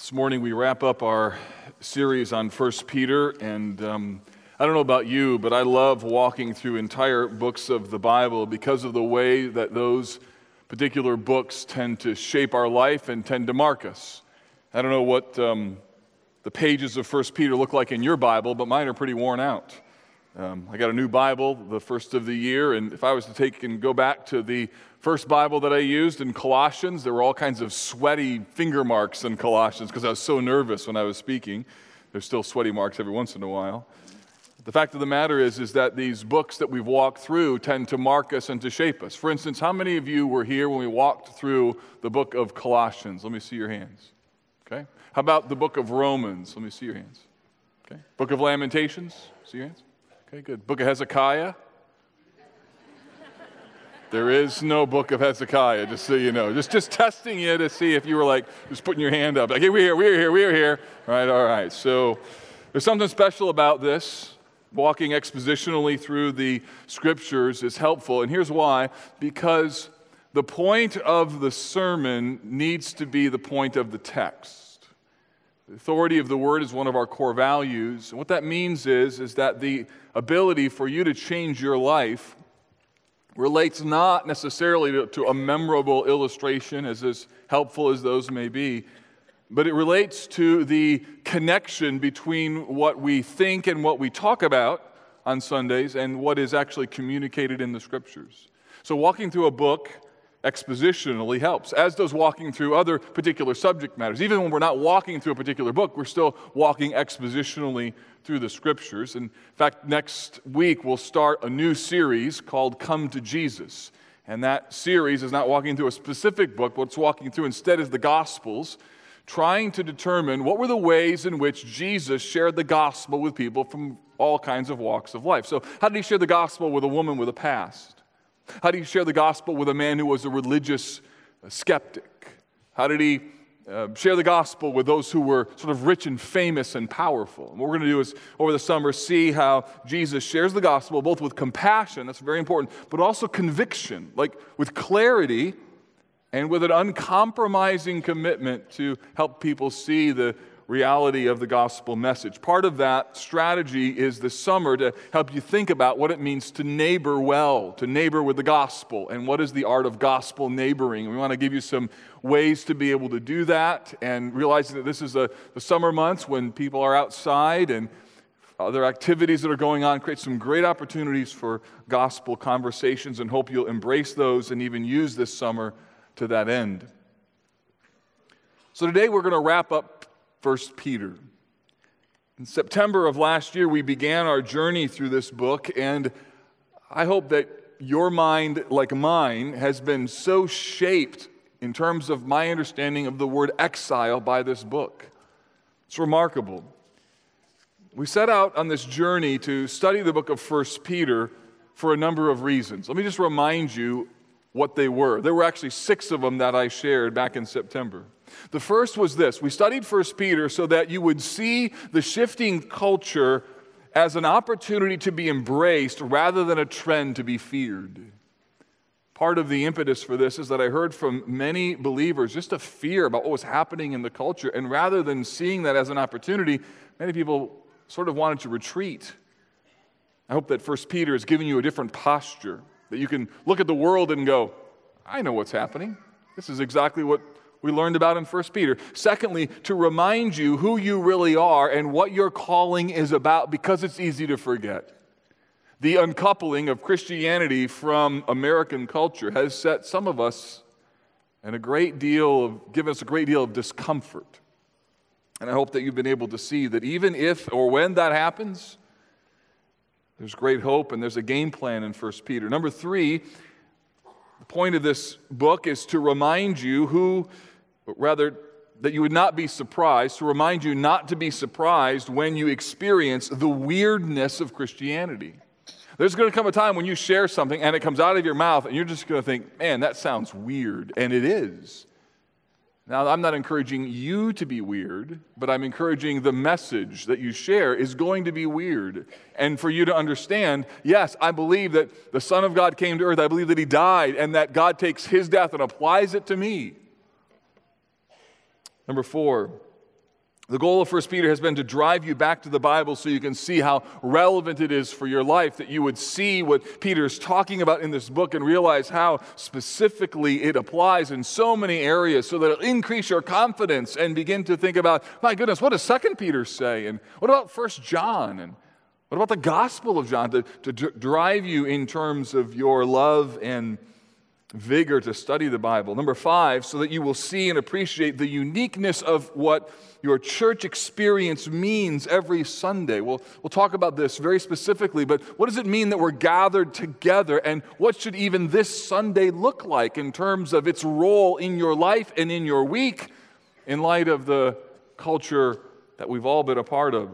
This morning we wrap up our series on 1 Peter, and um, I don't know about you, but I love walking through entire books of the Bible because of the way that those particular books tend to shape our life and tend to mark us. I don't know what um, the pages of 1 Peter look like in your Bible, but mine are pretty worn out. Um, I got a new Bible, the first of the year, and if I was to take and go back to the first Bible that I used in Colossians, there were all kinds of sweaty finger marks in Colossians because I was so nervous when I was speaking. There's still sweaty marks every once in a while. The fact of the matter is, is that these books that we've walked through tend to mark us and to shape us. For instance, how many of you were here when we walked through the book of Colossians? Let me see your hands. Okay. How about the book of Romans? Let me see your hands. Okay. Book of Lamentations? See your hands? Okay, good. Book of Hezekiah? There is no book of Hezekiah, just so you know. Just, just testing you to see if you were like, just putting your hand up. Like, hey, we're here, we're here, we're here. All right, all right. So there's something special about this. Walking expositionally through the scriptures is helpful. And here's why because the point of the sermon needs to be the point of the text. The authority of the word is one of our core values. And what that means is, is that the ability for you to change your life relates not necessarily to, to, a memorable illustration, as as helpful as those may be, but it relates to the connection between what we think and what we talk about on Sundays and what is actually communicated in the scriptures. So, walking through a book expositionally helps, as does walking through other particular subject matters. Even when we're not walking through a particular book, we're still walking expositionally through the scriptures. In fact, next week we'll start a new series called Come to Jesus. And that series is not walking through a specific book, it's walking through instead is the Gospels, trying to determine what were the ways in which Jesus shared the gospel with people from all kinds of walks of life. So, how did he share the gospel with a woman with a past? How did he share the gospel with a man who was a religious skeptic? How did he uh, share the gospel with those who were sort of rich and famous and powerful. And what we're going to do is, over the summer, see how Jesus shares the gospel both with compassion, that's very important, but also conviction, like with clarity and with an uncompromising commitment to help people see the reality of the gospel message. Part of that strategy is this summer to help you think about what it means to neighbor well, to neighbor with the gospel, and what is the art of gospel neighboring. We want to give you some ways to be able to do that, and realizing that this is a, the summer months when people are outside and other activities that are going on create some great opportunities for gospel conversations, and hope you'll embrace those and even use this summer to that end. So, today we're going to wrap up 1 Peter. In September of last year, we began our journey through this book, and I hope that your mind, like mine, has been so shaped in terms of my understanding of the word exile by this book. It's remarkable. We set out on this journey to study the book of 1 Peter for a number of reasons. Let me just remind you what they were. There were actually six of them that I shared back in September. The first was this we studied 1 Peter so that you would see the shifting culture as an opportunity to be embraced rather than a trend to be feared. Part of the impetus for this is that I heard from many believers just a fear about what was happening in the culture. And rather than seeing that as an opportunity, many people sort of wanted to retreat. I hope that 1 Peter is giving you a different posture, that you can look at the world and go, I know what's happening. This is exactly what we learned about in 1 Peter. Secondly, to remind you who you really are and what your calling is about because it's easy to forget. The uncoupling of Christianity from American culture has set some of us and a great deal of given us a great deal of discomfort. And I hope that you've been able to see that even if or when that happens, there's great hope and there's a game plan in 1 Peter. Number three, the point of this book is to remind you who but rather that you would not be surprised, to remind you not to be surprised when you experience the weirdness of Christianity. There's going to come a time when you share something and it comes out of your mouth and you're just going to think, man, that sounds weird. And it is. Now, I'm not encouraging you to be weird, but I'm encouraging the message that you share is going to be weird. And for you to understand, yes, I believe that the Son of God came to earth. I believe that He died and that God takes His death and applies it to me. Number four, The goal of 1 Peter has been to drive you back to the Bible so you can see how relevant it is for your life, that you would see what Peter is talking about in this book and realize how specifically it applies in so many areas so that it'll increase your confidence and begin to think about, my goodness, what does 2 Peter say? And what about 1 John? And what about the Gospel of John to, to drive you in terms of your love and vigor to study the Bible. Number five, so that you will see and appreciate the uniqueness of what your church experience means every Sunday. We'll, we'll talk about this very specifically, but what does it mean that we're gathered together, and what should even this Sunday look like in terms of its role in your life and in your week in light of the culture that we've all been a part of?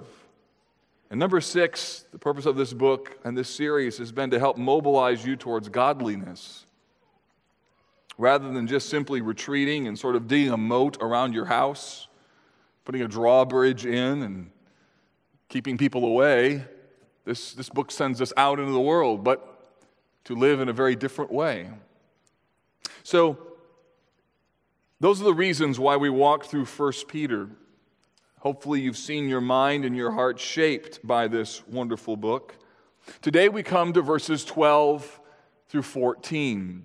And number six, the purpose of this book and this series has been to help mobilize you towards godliness rather than just simply retreating and sort of digging a moat around your house, putting a drawbridge in and keeping people away, this, this book sends us out into the world, but to live in a very different way. So, those are the reasons why we walk through 1 Peter. Hopefully, you've seen your mind and your heart shaped by this wonderful book. Today, we come to verses 12 through 14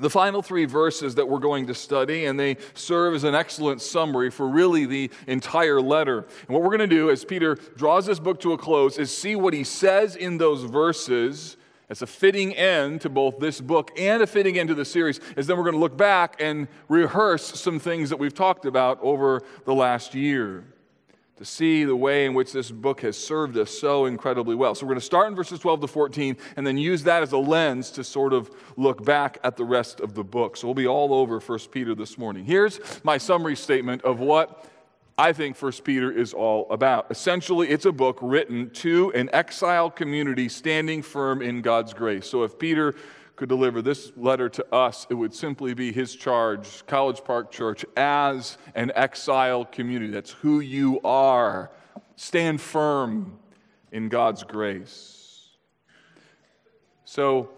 the final three verses that we're going to study, and they serve as an excellent summary for really the entire letter. And what we're going to do as Peter draws this book to a close is see what he says in those verses as a fitting end to both this book and a fitting end to the series, as then we're going to look back and rehearse some things that we've talked about over the last year to see the way in which this book has served us so incredibly well. So we're going to start in verses 12 to 14 and then use that as a lens to sort of look back at the rest of the book. So we'll be all over 1 Peter this morning. Here's my summary statement of what I think 1 Peter is all about. Essentially, it's a book written to an exile community standing firm in God's grace. So if Peter could deliver this letter to us, it would simply be his charge, College Park Church, as an exile community. That's who you are. Stand firm in God's grace. So,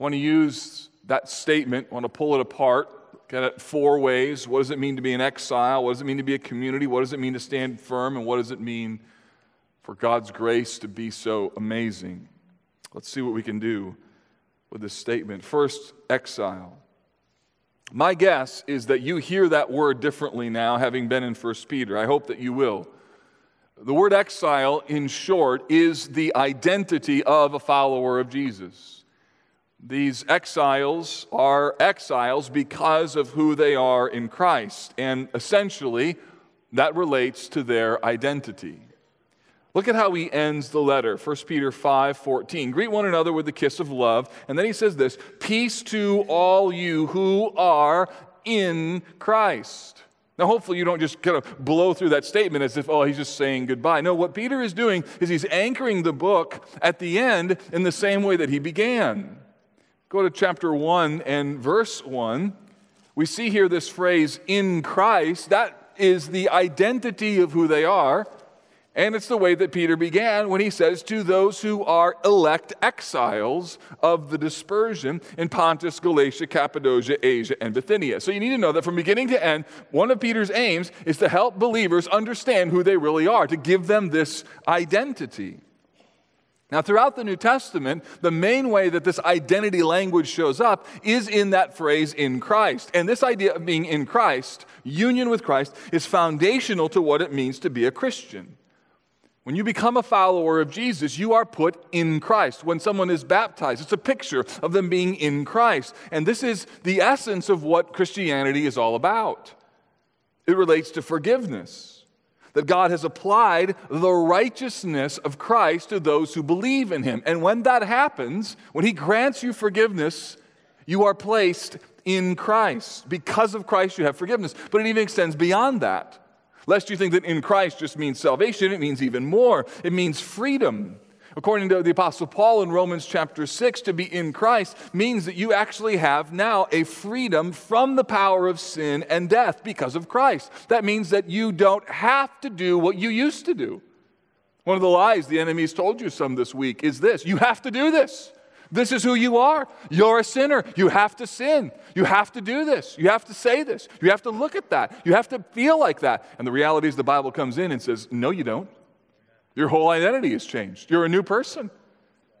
I want to use that statement, I want to pull it apart, get it four ways. What does it mean to be an exile? What does it mean to be a community? What does it mean to stand firm? And what does it mean for God's grace to be so amazing? Let's see what we can do with this statement. First, exile. My guess is that you hear that word differently now, having been in 1 Peter. I hope that you will. The word exile, in short, is the identity of a follower of Jesus. These exiles are exiles because of who they are in Christ, and essentially, that relates to their identity. Look at how he ends the letter. 1 Peter 5 14. Greet one another with the kiss of love. And then he says this Peace to all you who are in Christ. Now, hopefully, you don't just kind of blow through that statement as if, oh, he's just saying goodbye. No, what Peter is doing is he's anchoring the book at the end in the same way that he began. Go to chapter 1 and verse 1. We see here this phrase, in Christ. That is the identity of who they are. And it's the way that Peter began when he says, To those who are elect exiles of the dispersion in Pontus, Galatia, Cappadocia, Asia, and Bithynia. So you need to know that from beginning to end, one of Peter's aims is to help believers understand who they really are, to give them this identity. Now, throughout the New Testament, the main way that this identity language shows up is in that phrase, in Christ. And this idea of being in Christ, union with Christ, is foundational to what it means to be a Christian. When you become a follower of Jesus, you are put in Christ. When someone is baptized, it's a picture of them being in Christ. And this is the essence of what Christianity is all about. It relates to forgiveness, that God has applied the righteousness of Christ to those who believe in him. And when that happens, when he grants you forgiveness, you are placed in Christ. Because of Christ, you have forgiveness. But it even extends beyond that. Lest you think that in Christ just means salvation, it means even more. It means freedom. According to the Apostle Paul in Romans chapter 6, to be in Christ means that you actually have now a freedom from the power of sin and death because of Christ. That means that you don't have to do what you used to do. One of the lies the enemy's told you some this week is this you have to do this. This is who you are. You're a sinner. You have to sin. You have to do this. You have to say this. You have to look at that. You have to feel like that. And the reality is, the Bible comes in and says, No, you don't. Your whole identity has changed. You're a new person.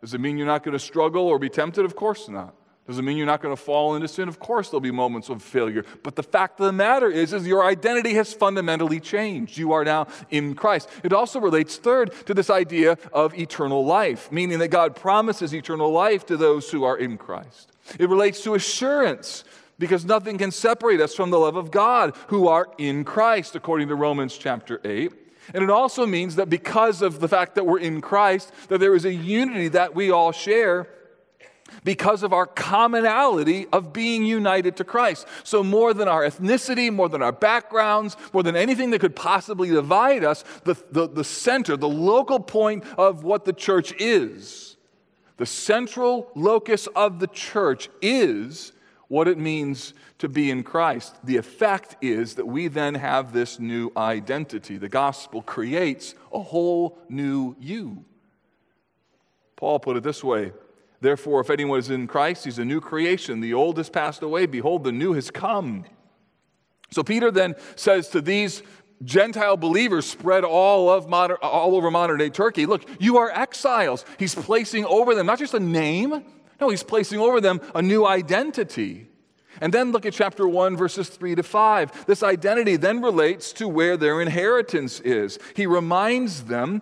Does it mean you're not going to struggle or be tempted? Of course not. Does it mean you're not going to fall into sin? Of course there'll be moments of failure. But the fact of the matter is, is your identity has fundamentally changed. You are now in Christ. It also relates, third, to this idea of eternal life, meaning that God promises eternal life to those who are in Christ. It relates to assurance, because nothing can separate us from the love of God who are in Christ, according to Romans chapter 8. And it also means that because of the fact that we're in Christ, that there is a unity that we all share because of our commonality of being united to Christ. So, more than our ethnicity, more than our backgrounds, more than anything that could possibly divide us, the, the, the center, the local point of what the church is, the central locus of the church is what it means to be in Christ. The effect is that we then have this new identity. The gospel creates a whole new you. Paul put it this way Therefore, if anyone is in Christ, he's a new creation. The old has passed away. Behold, the new has come. So Peter then says to these Gentile believers spread all, of modern, all over modern day Turkey, look, you are exiles. He's placing over them not just a name, no, he's placing over them a new identity. And then look at chapter 1, verses 3 to 5. This identity then relates to where their inheritance is. He reminds them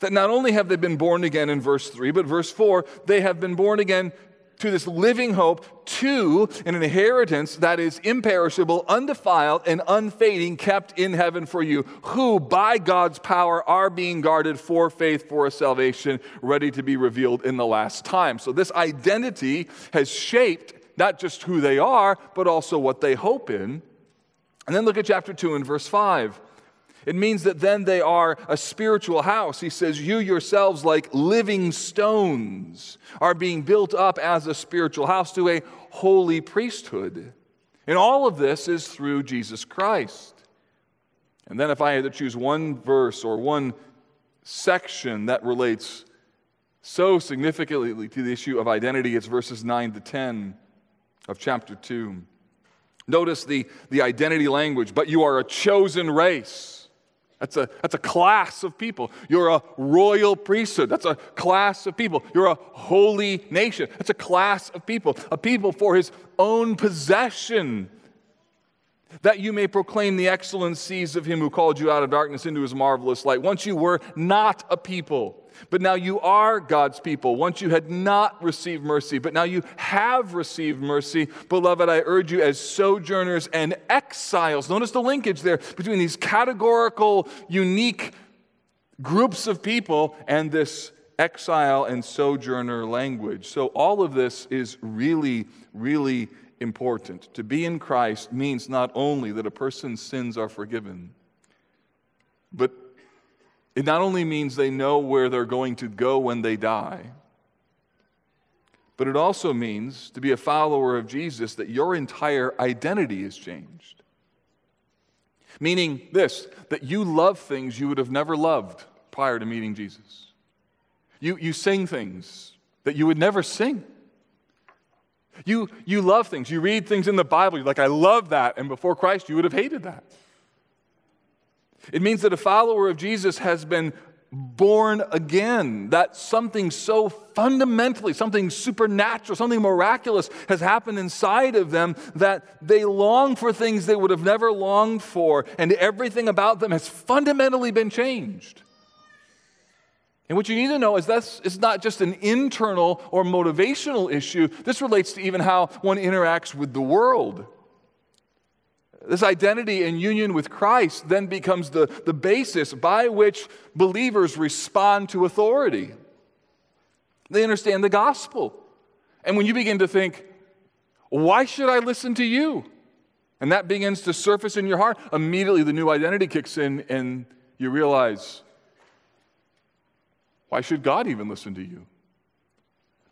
that not only have they been born again in verse 3, but verse 4, they have been born again to this living hope, to an inheritance that is imperishable, undefiled, and unfading, kept in heaven for you, who by God's power are being guarded for faith for a salvation ready to be revealed in the last time. So, this identity has shaped not just who they are, but also what they hope in. And then look at chapter 2 and verse 5. It means that then they are a spiritual house. He says, You yourselves, like living stones, are being built up as a spiritual house to a holy priesthood. And all of this is through Jesus Christ. And then, if I had to choose one verse or one section that relates so significantly to the issue of identity, it's verses 9 to 10 of chapter 2. Notice the, the identity language, but you are a chosen race that's a, that's a class of people. You're a royal priesthood. That's a class of people. You're a holy nation. That's a class of people, a people for his own possession, that you may proclaim the excellencies of him who called you out of darkness into his marvelous light. Once you were not a people but now you are God's people. Once you had not received mercy, but now you have received mercy. Beloved, I urge you as sojourners and exiles. Notice the linkage there between these categorical, unique groups of people and this exile and sojourner language. So, all of this is really, really important. To be in Christ means not only that a person's sins are forgiven, but it not only means they know where they're going to go when they die, but it also means to be a follower of Jesus that your entire identity is changed. Meaning this, that you love things you would have never loved prior to meeting Jesus. You, you sing things that you would never sing. You, you love things. You read things in the Bible, you're like, I love that. And before Christ, you would have hated that. It means that a follower of Jesus has been born again. That something so fundamentally, something supernatural, something miraculous has happened inside of them that they long for things they would have never longed for, and everything about them has fundamentally been changed. And what you need to know is that it's not just an internal or motivational issue, this relates to even how one interacts with the world. This identity and union with Christ then becomes the, the basis by which believers respond to authority. They understand the gospel. And when you begin to think, why should I listen to you? And that begins to surface in your heart, immediately the new identity kicks in and you realize, why should God even listen to you?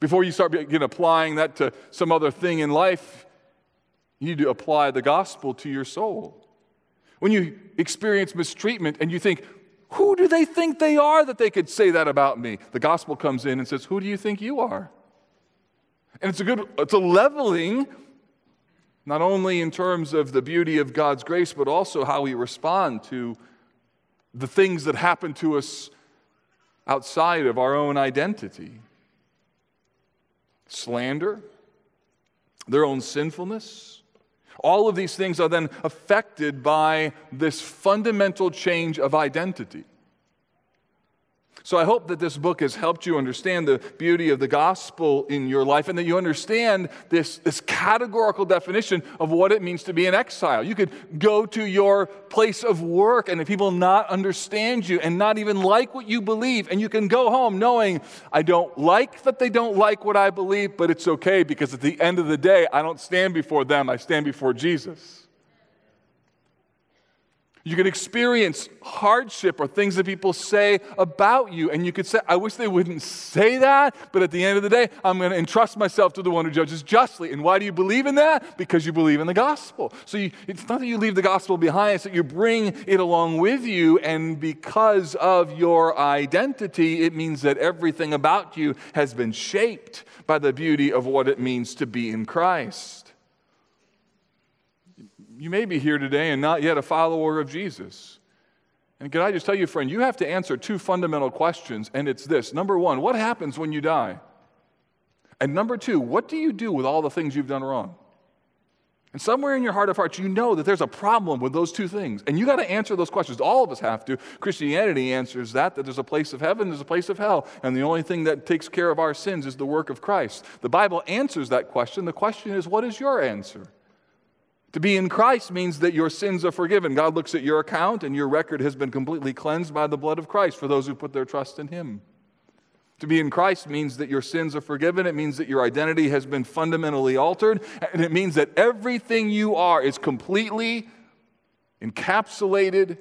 Before you start begin applying that to some other thing in life, you need to apply the gospel to your soul. When you experience mistreatment and you think, who do they think they are that they could say that about me? The gospel comes in and says, Who do you think you are? And it's a good, it's a leveling, not only in terms of the beauty of God's grace, but also how we respond to the things that happen to us outside of our own identity slander, their own sinfulness. All of these things are then affected by this fundamental change of identity. So I hope that this book has helped you understand the beauty of the gospel in your life and that you understand this, this categorical definition of what it means to be an exile. You could go to your place of work and if people not understand you and not even like what you believe, and you can go home knowing, I don't like that they don't like what I believe, but it's okay because at the end of the day, I don't stand before them, I stand before Jesus. You can experience hardship or things that people say about you, and you could say, I wish they wouldn't say that, but at the end of the day, I'm going to entrust myself to the one who judges justly. And why do you believe in that? Because you believe in the gospel. So you, it's not that you leave the gospel behind, it's that you bring it along with you, and because of your identity, it means that everything about you has been shaped by the beauty of what it means to be in Christ you may be here today and not yet a follower of Jesus. And can I just tell you, friend, you have to answer two fundamental questions, and it's this number one, what happens when you die? And number two, what do you do with all the things you've done wrong? And somewhere in your heart of hearts, you know that there's a problem with those two things. And you got to answer those questions. All of us have to. Christianity answers that, that there's a place of heaven, there's a place of hell. And the only thing that takes care of our sins is the work of Christ. The Bible answers that question. The question is, what is your answer? To be in Christ means that your sins are forgiven. God looks at your account and your record has been completely cleansed by the blood of Christ for those who put their trust in Him. To be in Christ means that your sins are forgiven. It means that your identity has been fundamentally altered. And it means that everything you are is completely encapsulated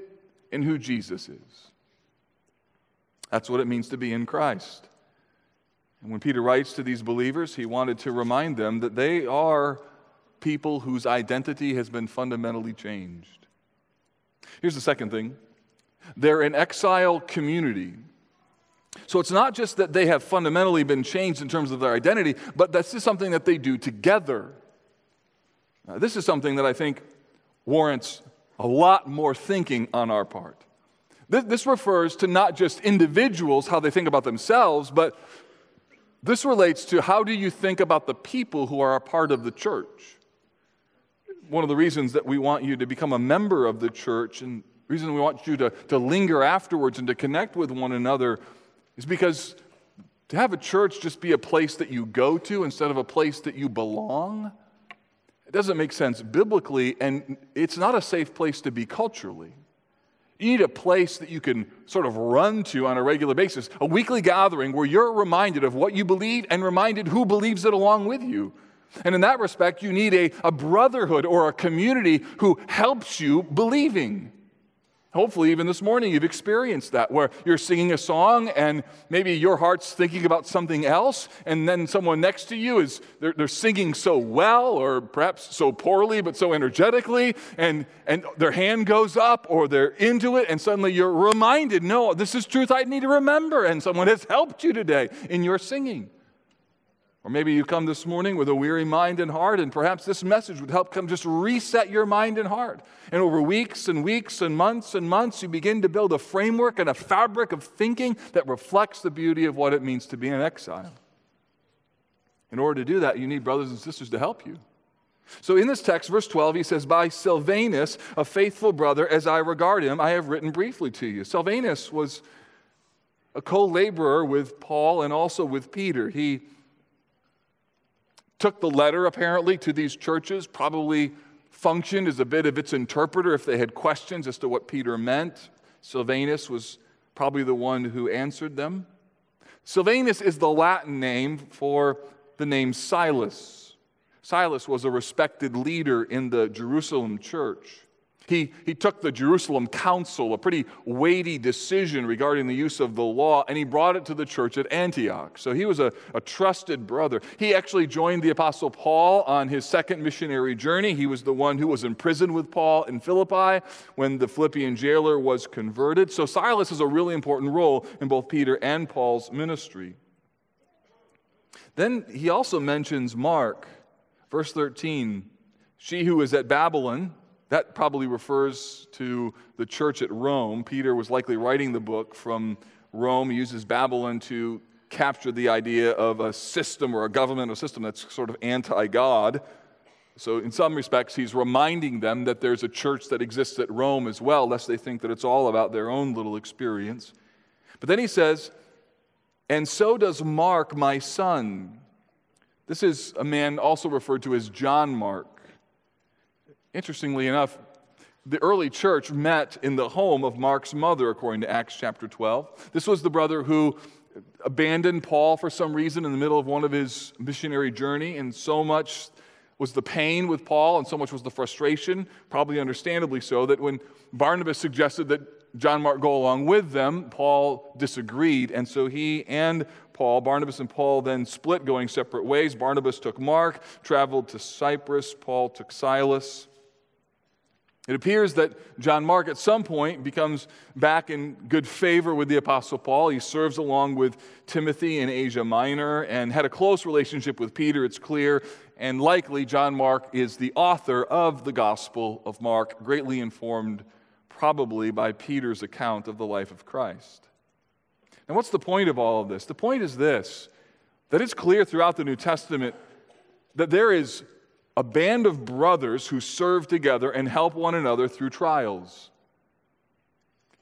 in who Jesus is. That's what it means to be in Christ. And when Peter writes to these believers, he wanted to remind them that they are people whose identity has been fundamentally changed. Here's the second thing they're an exile community. So it's not just that they have fundamentally been changed in terms of their identity, but this is something that they do together. Now, this is something that I think warrants a lot more thinking on our part. This refers to not just individuals, how they think about themselves, but this relates to how do you think about the people who are a part of the church one of the reasons that we want you to become a member of the church and the reason we want you to, to linger afterwards and to connect with one another is because to have a church just be a place that you go to instead of a place that you belong, it doesn't make sense biblically, and it's not a safe place to be culturally. You need a place that you can sort of run to on a regular basis, a weekly gathering where you're reminded of what you believe and reminded who believes it along with you. And in that respect, you need a, a brotherhood or a community who helps you believing. Hopefully, even this morning, you've experienced that where you're singing a song and maybe your heart's thinking about something else, and then someone next to you is they're, they're singing so well, or perhaps so poorly, but so energetically, and, and their hand goes up or they're into it, and suddenly you're reminded, no, this is truth I need to remember, and someone has helped you today in your singing. Or maybe you come this morning with a weary mind and heart, and perhaps this message would help come just reset your mind and heart. And over weeks and weeks and months and months, you begin to build a framework and a fabric of thinking that reflects the beauty of what it means to be an exile. In order to do that, you need brothers and sisters to help you. So in this text, verse 12, he says, By Silvanus, a faithful brother, as I regard him, I have written briefly to you. Silvanus was a co laborer with Paul and also with Peter. He took the letter apparently to these churches, probably functioned as a bit of its interpreter if they had questions as to what Peter meant. Silvanus was probably the one who answered them. Silvanus is the Latin name for the name Silas. Silas was a respected leader in the Jerusalem church. He, he took the Jerusalem Council, a pretty weighty decision regarding the use of the law, and he brought it to the church at Antioch. So he was a, a trusted brother. He actually joined the Apostle Paul on his second missionary journey. He was the one who was in prison with Paul in Philippi when the Philippian jailer was converted. So Silas has a really important role in both Peter and Paul's ministry. Then he also mentions Mark, verse 13. She who is at Babylon, that probably refers to the church at Rome. Peter was likely writing the book from Rome. He uses Babylon to capture the idea of a system or a government governmental system that's sort of anti God. So, in some respects, he's reminding them that there's a church that exists at Rome as well, lest they think that it's all about their own little experience. But then he says, And so does Mark, my son. This is a man also referred to as John Mark. Interestingly enough, the early church met in the home of Mark's mother, according to Acts chapter 12. This was the brother who abandoned Paul for some reason in the middle of one of his missionary journey, and so much was the pain with Paul, and so much was the frustration, probably understandably so, that when Barnabas suggested that John Mark go along with them, Paul disagreed, and so he and Paul, Barnabas and Paul, then split, going separate ways. Barnabas took Mark, traveled to Cyprus, Paul took Silas. It appears that John Mark at some point becomes back in good favor with the Apostle Paul. He serves along with Timothy in Asia Minor and had a close relationship with Peter, it's clear. And likely, John Mark is the author of the Gospel of Mark, greatly informed probably by Peter's account of the life of Christ. And what's the point of all of this? The point is this that it's clear throughout the New Testament that there is a band of brothers who serve together and help one another through trials.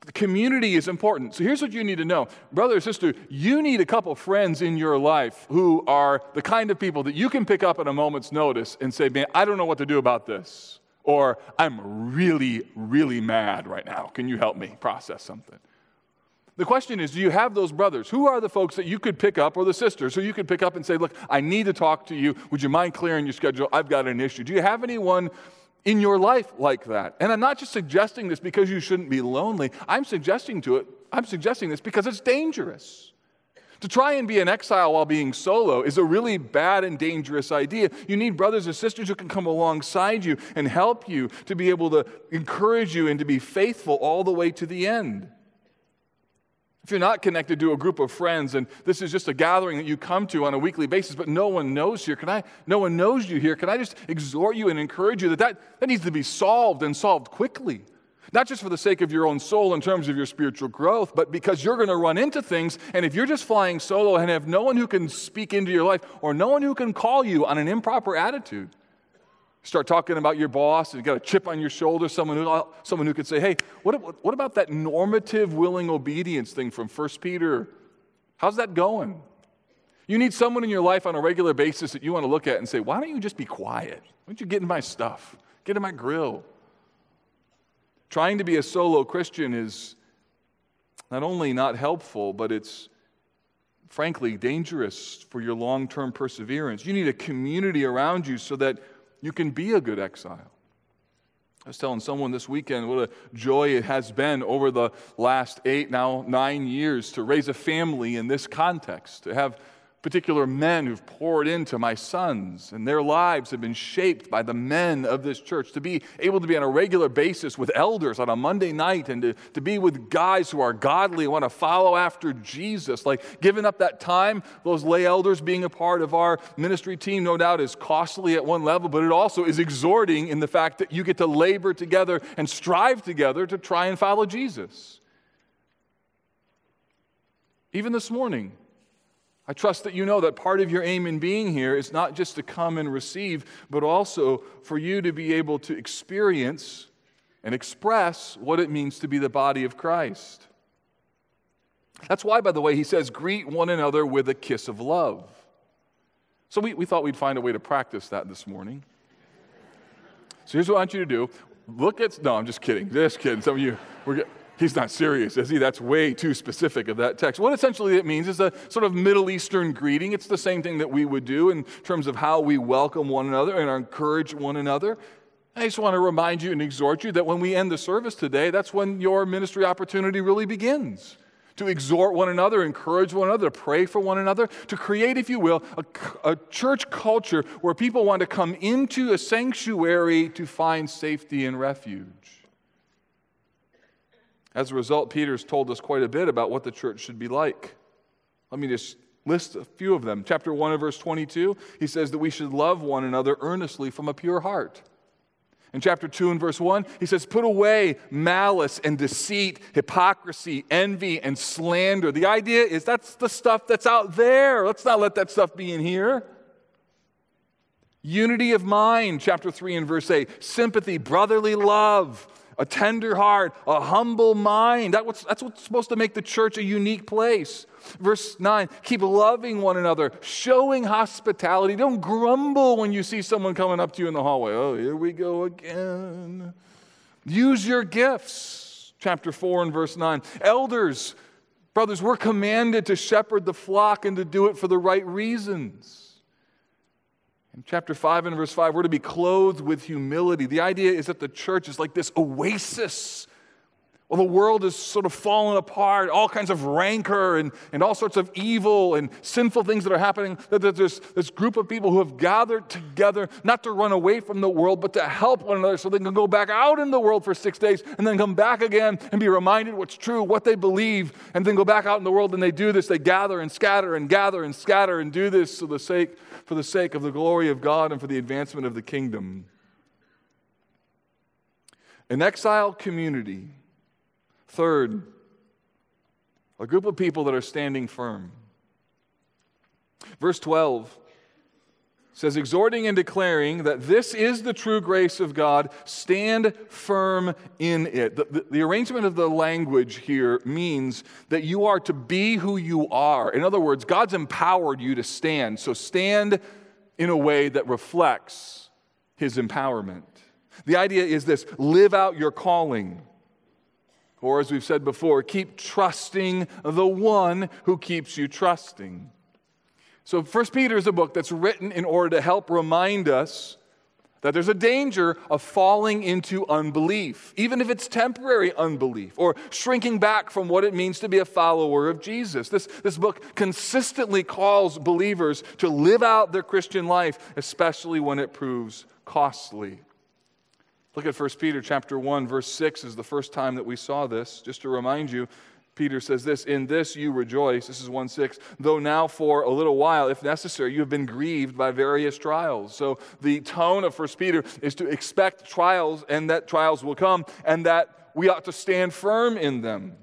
The community is important. So here's what you need to know. Brother or sister, you need a couple friends in your life who are the kind of people that you can pick up at a moment's notice and say, Man, I don't know what to do about this. Or I'm really, really mad right now. Can you help me process something? The question is do you have those brothers? Who are the folks that you could pick up, or the sisters who you could pick up and say, Look, I need to talk to you. Would you mind clearing your schedule? I've got an issue. Do you have anyone in your life like that? And I'm not just suggesting this because you shouldn't be lonely. I'm suggesting to it, I'm suggesting this because it's dangerous. To try and be an exile while being solo is a really bad and dangerous idea. You need brothers and sisters who can come alongside you and help you to be able to encourage you and to be faithful all the way to the end. If you're not connected to a group of friends and this is just a gathering that you come to on a weekly basis, but no one knows here, can I, no one knows you here, can I just exhort you and encourage you that that, that needs to be solved and solved quickly? Not just for the sake of your own soul in terms of your spiritual growth, but because you're going to run into things. And if you're just flying solo and have no one who can speak into your life or no one who can call you on an improper attitude, Start talking about your boss and you got a chip on your shoulder, someone who, someone who could say, hey, what, what about that normative willing obedience thing from 1 Peter? How's that going? You need someone in your life on a regular basis that you want to look at and say, why don't you just be quiet? Why don't you get in my stuff? Get in my grill. Trying to be a solo Christian is not only not helpful, but it's frankly dangerous for your long term perseverance. You need a community around you so that you can be a good exile. I was telling someone this weekend what a joy it has been over the last eight, now nine years to raise a family in this context, to have particular men who've poured into my sons, and their lives have been shaped by the men of this church. To be able to be on a regular basis with elders on a Monday night and to, to be with guys who are godly, and want to follow after Jesus, like giving up that time, those lay elders being a part of our ministry team, no doubt is costly at one level, but it also is exhorting in the fact that you get to labor together and strive together to try and follow Jesus. Even this morning, I trust that you know that part of your aim in being here is not just to come and receive, but also for you to be able to experience and express what it means to be the body of Christ. That's why, by the way, he says, greet one another with a kiss of love. So we, we thought we'd find a way to practice that this morning. So here's what I want you to do. Look at, no, I'm just kidding. Just kidding. Some of you, we're He's not serious, is he? That's way too specific of that text. What essentially it means is a sort of Middle Eastern greeting. It's the same thing that we would do in terms of how we welcome one another and encourage one another. I just want to remind you and exhort you that when we end the service today, that's when your ministry opportunity really begins. To exhort one another, encourage one another, to pray for one another, to create, if you will, a, a church culture where people want to come into a sanctuary to find safety and refuge. As a result, Peter's told us quite a bit about what the church should be like. Let me just List a few of them. Chapter 1 and verse 22, he says that we should love one another earnestly from a pure heart. In chapter 2 and verse 1, he says, Put away malice and deceit, hypocrisy, envy, and slander. The idea is that's the stuff that's out there. Let's not let that stuff be in here. Unity of mind, chapter 3 and verse 8. Sympathy, brotherly love, a tender heart, a humble mind. That what's, that's what's supposed to make the church a unique place. Verse 9, keep loving one another, showing hospitality. Don't grumble when you see someone coming up to you in the hallway. Oh, here we go again. Use your gifts. Chapter 4 and verse 9. Elders, brothers, we're commanded to shepherd the flock and to do it for the right reasons. In chapter 5 and verse 5, we're to be clothed with humility. The idea is that the church is like this oasis. Well, the world is sort of falling apart, all kinds of rancor and, and all sorts of evil and sinful things that are happening. That there's this group of people who have gathered together not to run away from the world, but to help one another so they can go back out in the world for six days and then come back again and be reminded what's true, what they believe, and then go back out in the world and they do this. They gather and scatter and gather and scatter and do this for the sake for the sake of the glory of God and for the advancement of the kingdom. An exile community. Third, a group of people that are standing firm. Verse 12 says, exhorting and declaring that this is the true grace of God, stand firm in it. The, the, the, arrangement of the language here means that you are to be who you are. In other words, God's empowered you to stand. So stand in a way that reflects his empowerment. The idea is this live out your calling. Or, as we've said before, keep trusting the one who keeps you trusting. So, First Peter is a book that's written in order to help remind us that there's a danger of falling into unbelief, even if it's temporary unbelief, or shrinking back from what it means to be a follower of Jesus. This, this book consistently calls believers to live out their Christian life, especially when it proves costly. Look at 1 Peter chapter 1 verse 6 is the first time that we saw this. Just to remind you, Peter says this, in this you rejoice, this is 1 6, though now for a little while, if necessary, you have been grieved by various trials. So the tone of 1 Peter is to expect trials and that trials will come and that we ought to stand firm in them.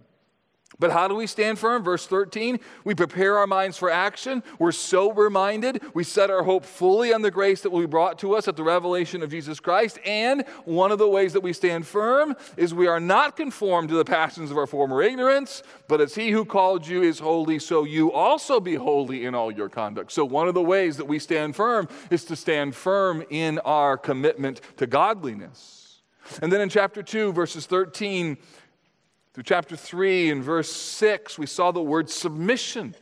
But how do we stand firm? Verse 13, we prepare our minds for action. We're sober minded. We set our hope fully on the grace that will be brought to us at the revelation of Jesus Christ. And one of the ways that we stand firm is we are not conformed to the passions of our former ignorance, but as He who called you is holy, so you also be holy in all your conduct. So, one of the ways that we stand firm is to stand firm in our commitment to godliness. And then in chapter 2, verses 13 through chapter 3 and verse 6, we saw the word submission.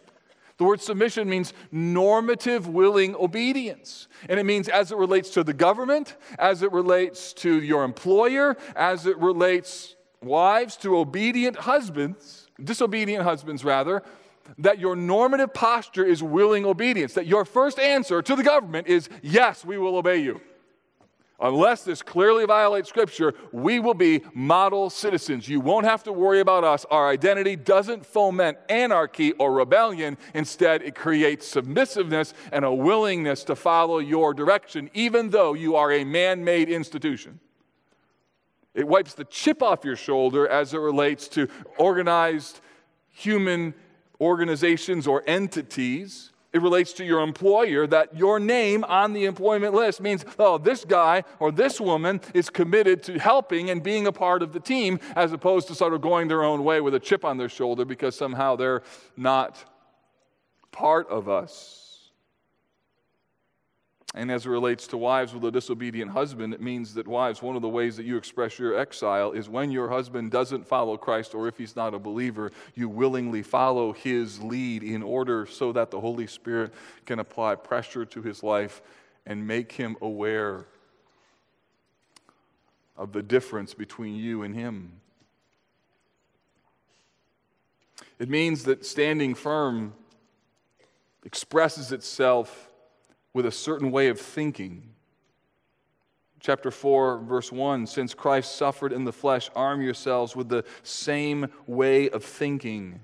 The word submission means normative, willing obedience. And it means as it relates to the government, as it relates to your employer, as it relates, wives, to obedient husbands, disobedient husbands rather, that your normative posture is willing obedience. That your first answer to the government is, yes, we will obey you. Unless this clearly violates Scripture, we will be model citizens. You won't have to worry about us. Our identity doesn't foment anarchy or rebellion. Instead, it creates submissiveness and a willingness to follow your direction, even though you are a man made institution. It wipes the chip off your shoulder as it relates to organized human organizations or entities it relates to your employer that your name on the employment list means, oh, this guy or this woman is committed to helping and being a part of the team as opposed to sort of going their own way with a chip on their shoulder because somehow they're not part of us. And as it relates to wives with a disobedient husband, it means that wives, one of the ways that you express your exile is when your husband doesn't follow Christ or if he's not a believer, you willingly follow his lead in order so that the Holy Spirit can apply pressure to his life and make him aware of the difference between you and him. It means that standing firm expresses itself with a certain way of thinking. Chapter 4, verse 1 Since Christ suffered in the flesh, arm yourselves with the same way of thinking.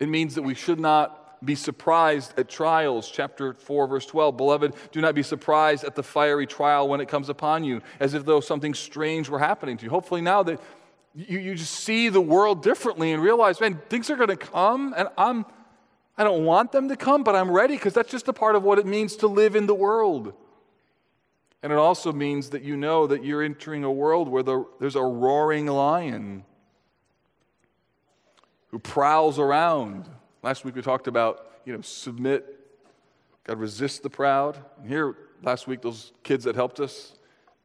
It means that we should not be surprised at trials. Chapter 4, verse 12. Beloved, do not be surprised at the fiery trial when it comes upon you, as if though something strange were happening to you. Hopefully, now that you, you just see the world differently and realize, man, things are going to come, and I'm, I don't want them to come, but I'm ready because that's just a part of what it means to live in the world. And it also means that you know that you're entering a world where the, there's a roaring lion who prowls around. Last week we talked about, you know, submit, God resist the proud. And here, last week, those kids that helped us,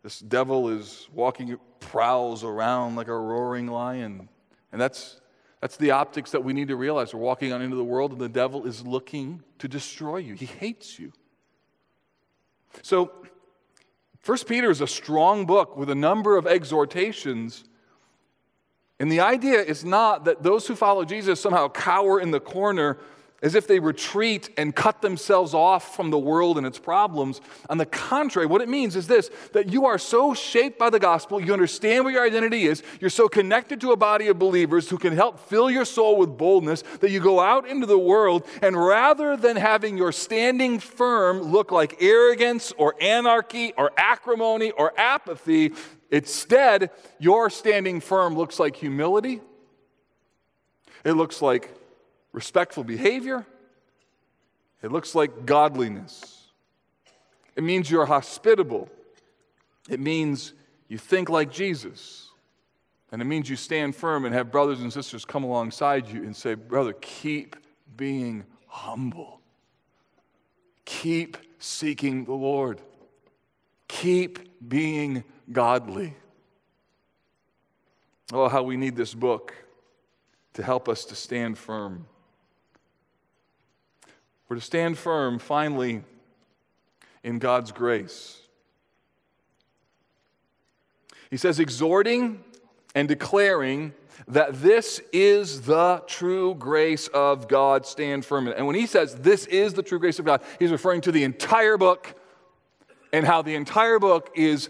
this devil is walking, prowls around like a roaring lion. And that's, that's the optics that we need to realize. We're walking on into the world, and the devil is looking to destroy you. He hates you. So, First Peter is a strong book with a number of exhortations. And the idea is not that those who follow Jesus somehow cower in the corner as if they retreat and cut themselves off from the world and its problems. On the contrary, what it means is this that you are so shaped by the gospel, you understand what your identity is, you're so connected to a body of believers who can help fill your soul with boldness that you go out into the world and rather than having your standing firm look like arrogance or anarchy or acrimony or apathy, instead, your standing firm looks like humility. It looks like respectful behavior. It looks like godliness. It means you're hospitable. It means you think like Jesus. And it means you stand firm and have brothers and sisters come alongside you and say, Brother, keep being humble. Keep seeking the Lord. Keep being godly. Oh, how we need this book to help us to stand firm. We're to stand firm, finally, in God's grace. He says, exhorting and declaring that this is the true grace of God, stand firm. And when he says this is the true grace of God, he's referring to the entire book and how the entire book is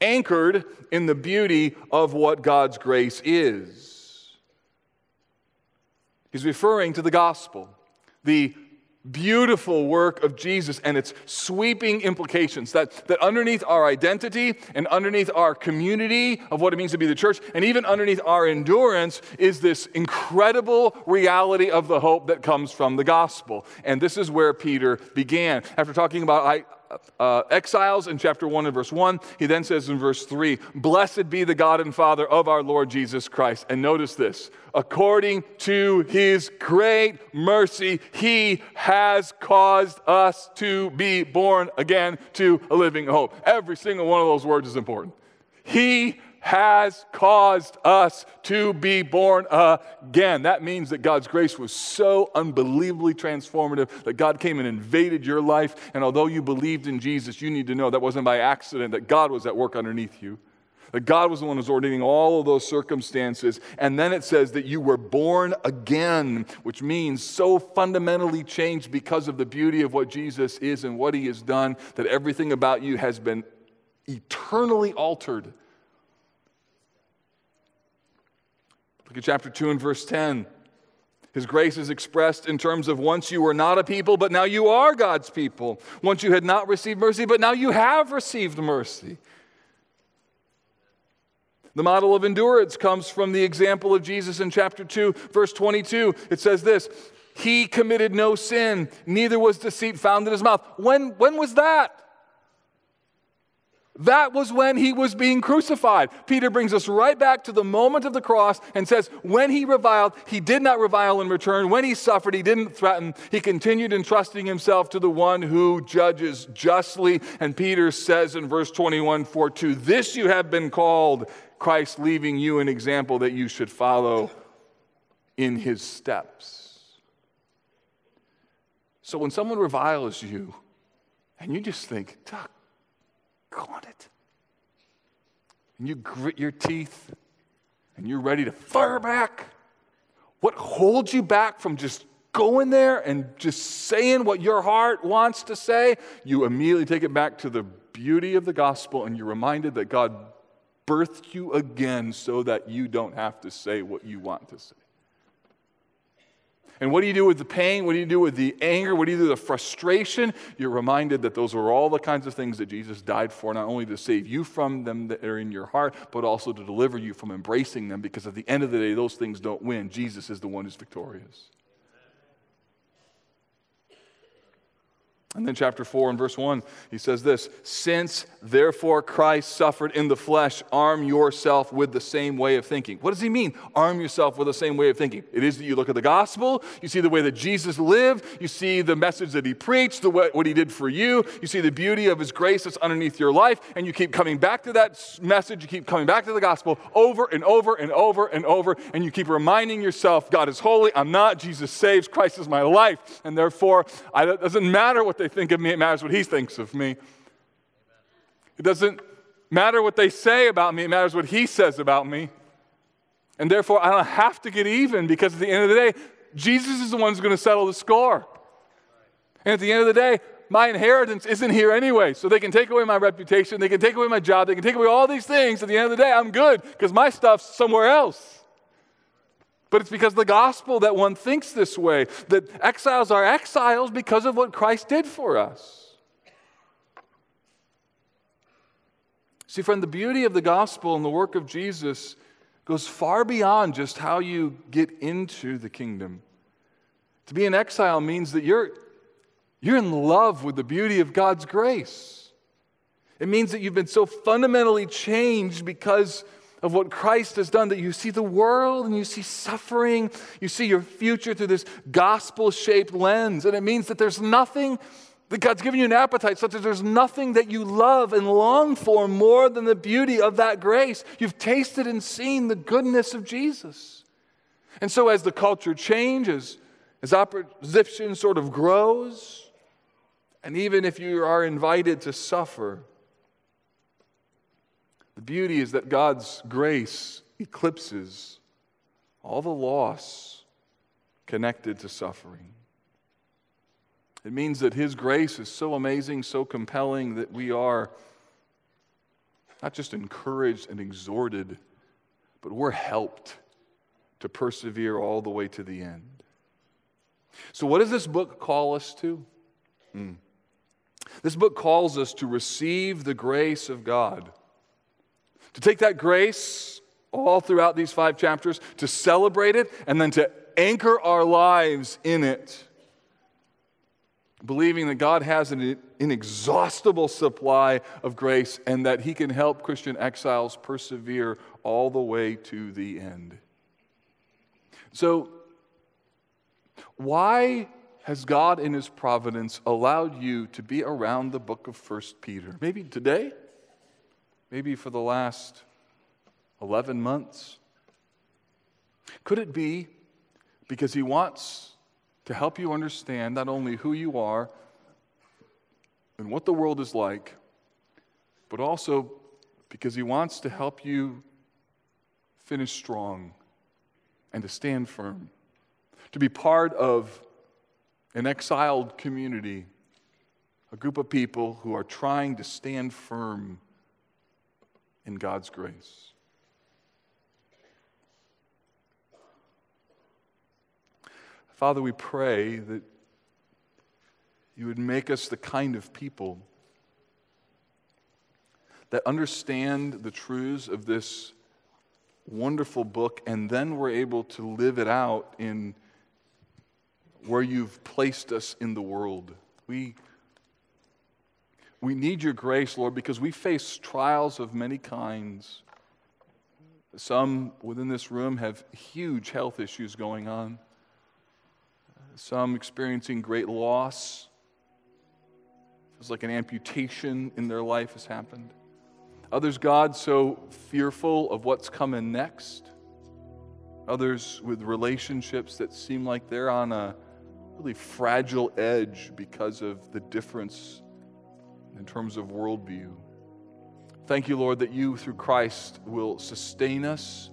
anchored in the beauty of what God's grace is. He's referring to the gospel, the beautiful work of Jesus and its sweeping implications. That, that underneath our identity and underneath our community of what it means to be the church, and even underneath our endurance, is this incredible reality of the hope that comes from the gospel. And this is where Peter began. After talking about I, uh, exiles in chapter 1 and verse 1. He then says in verse 3 Blessed be the God and Father of our Lord Jesus Christ. And notice this according to his great mercy, he has caused us to be born again to a living hope. Every single one of those words is important. He has caused us to be born again. That means that God's grace was so unbelievably transformative that God came and invaded your life. And although you believed in Jesus, you need to know that wasn't by accident, that God was at work underneath you. That God was the one who was ordaining all of those circumstances. And then it says that you were born again, which means so fundamentally changed because of the beauty of what Jesus is and what he has done that everything about you has been eternally altered Look at chapter 2 and verse 10. His grace is expressed in terms of once you were not a people, but now you are God's people. Once you had not received mercy, but now you have received mercy. The model of endurance comes from the example of Jesus in chapter 2, verse 22. It says this He committed no sin, neither was deceit found in his mouth. When, when was that? That was when he was being crucified. Peter brings us right back to the moment of the cross and says, When he reviled, he did not revile in return. When he suffered, he didn't threaten. He continued entrusting himself to the one who judges justly. And Peter says in verse 21 For to this you have been called, Christ leaving you an example that you should follow in his steps. So when someone reviles you, and you just think, Duck, on it. And you grit your teeth and you're ready to fire back. What holds you back from just going there and just saying what your heart wants to say? You immediately take it back to the beauty of the gospel and you're reminded that God birthed you again so that you don't have to say what you want to say. And what do you do with the pain? What do you do with the anger? What do you do with the frustration? You're reminded that those are all the kinds of things that Jesus died for, not only to save you from them that are in your heart, but also to deliver you from embracing them, because at the end of the day, those things don't win. Jesus is the one who's victorious. And then, chapter 4 and verse 1, he says this Since therefore Christ suffered in the flesh, arm yourself with the same way of thinking. What does he mean, arm yourself with the same way of thinking? It is that you look at the gospel, you see the way that Jesus lived, you see the message that he preached, the way, what he did for you, you see the beauty of his grace that's underneath your life, and you keep coming back to that message, you keep coming back to the gospel over and over and over and over, and you keep reminding yourself, God is holy, I'm not, Jesus saves, Christ is my life, and therefore I, it doesn't matter what they think of me, it matters what he thinks of me. It doesn't matter what they say about me, it matters what he says about me. And therefore, I don't have to get even because at the end of the day, Jesus is the one who's going to settle the score. And at the end of the day, my inheritance isn't here anyway. So they can take away my reputation, they can take away my job, they can take away all these things. At the end of the day, I'm good because my stuff's somewhere else. But it's because of the gospel that one thinks this way, that exiles are exiles because of what Christ did for us. See, friend, the beauty of the gospel and the work of Jesus goes far beyond just how you get into the kingdom. To be an exile means that you're, you're in love with the beauty of God's grace. It means that you've been so fundamentally changed because of what Christ has done that you see the world and you see suffering, you see your future through this gospel shaped lens. And it means that there's nothing that God's given you an appetite such that there's nothing that you love and long for more than the beauty of that grace. You've tasted and seen the goodness of Jesus. And so, as the culture changes, as opposition sort of grows, and even if you are invited to suffer, the beauty is that God's grace eclipses all the loss connected to suffering. It means that His grace is so amazing, so compelling that we are not just encouraged and exhorted, but we're helped to persevere all the way to the end. So, what does this book call us to? Hmm. This book calls us to receive the grace of God to take that grace all throughout these five chapters, to celebrate it, and then to anchor our lives in it, believing that God has an inexhaustible supply of grace and that He can help Christian exiles persevere all the way to the end. So, why has God in His providence allowed you to be around the book of First Peter? Maybe today? Maybe for the last 11 months? Could it be because He wants to help you understand not only who you are and what the world is like, but also because He wants to help you finish strong and to stand firm, to be part of an exiled community, a group of people who are trying to stand firm in God's grace. Father, we pray that you would make us the kind of people that understand the truths of this wonderful book and then we're able to live it out in where you've placed us in the world. We we need your grace, Lord, because we face trials of many kinds. Some within this room have huge health issues going on, some experiencing great loss. It's like an amputation in their life has happened. Others, God, so fearful of what's coming next. Others with relationships that seem like they're on a really fragile edge because of the difference in terms of worldview. Thank you, Lord, that you, through Christ, will sustain us.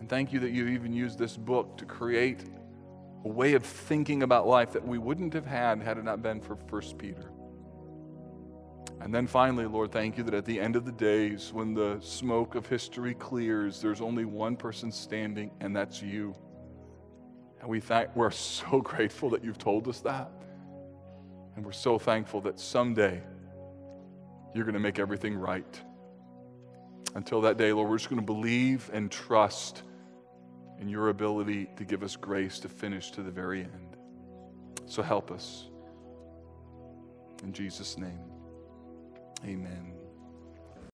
And thank you that you even used this book to create a way of thinking about life that we wouldn't have had had it not been for 1 Peter. And then finally, Lord, thank you that at the end of the days, when the smoke of history clears, there's only one person standing, and that's you. And we thank, we're so grateful that you've told us that. And we're so thankful that someday you're going to make everything right. Until that day, Lord, we're just going to believe and trust in your ability to give us grace to finish to the very end. So help us. In Jesus' name, amen.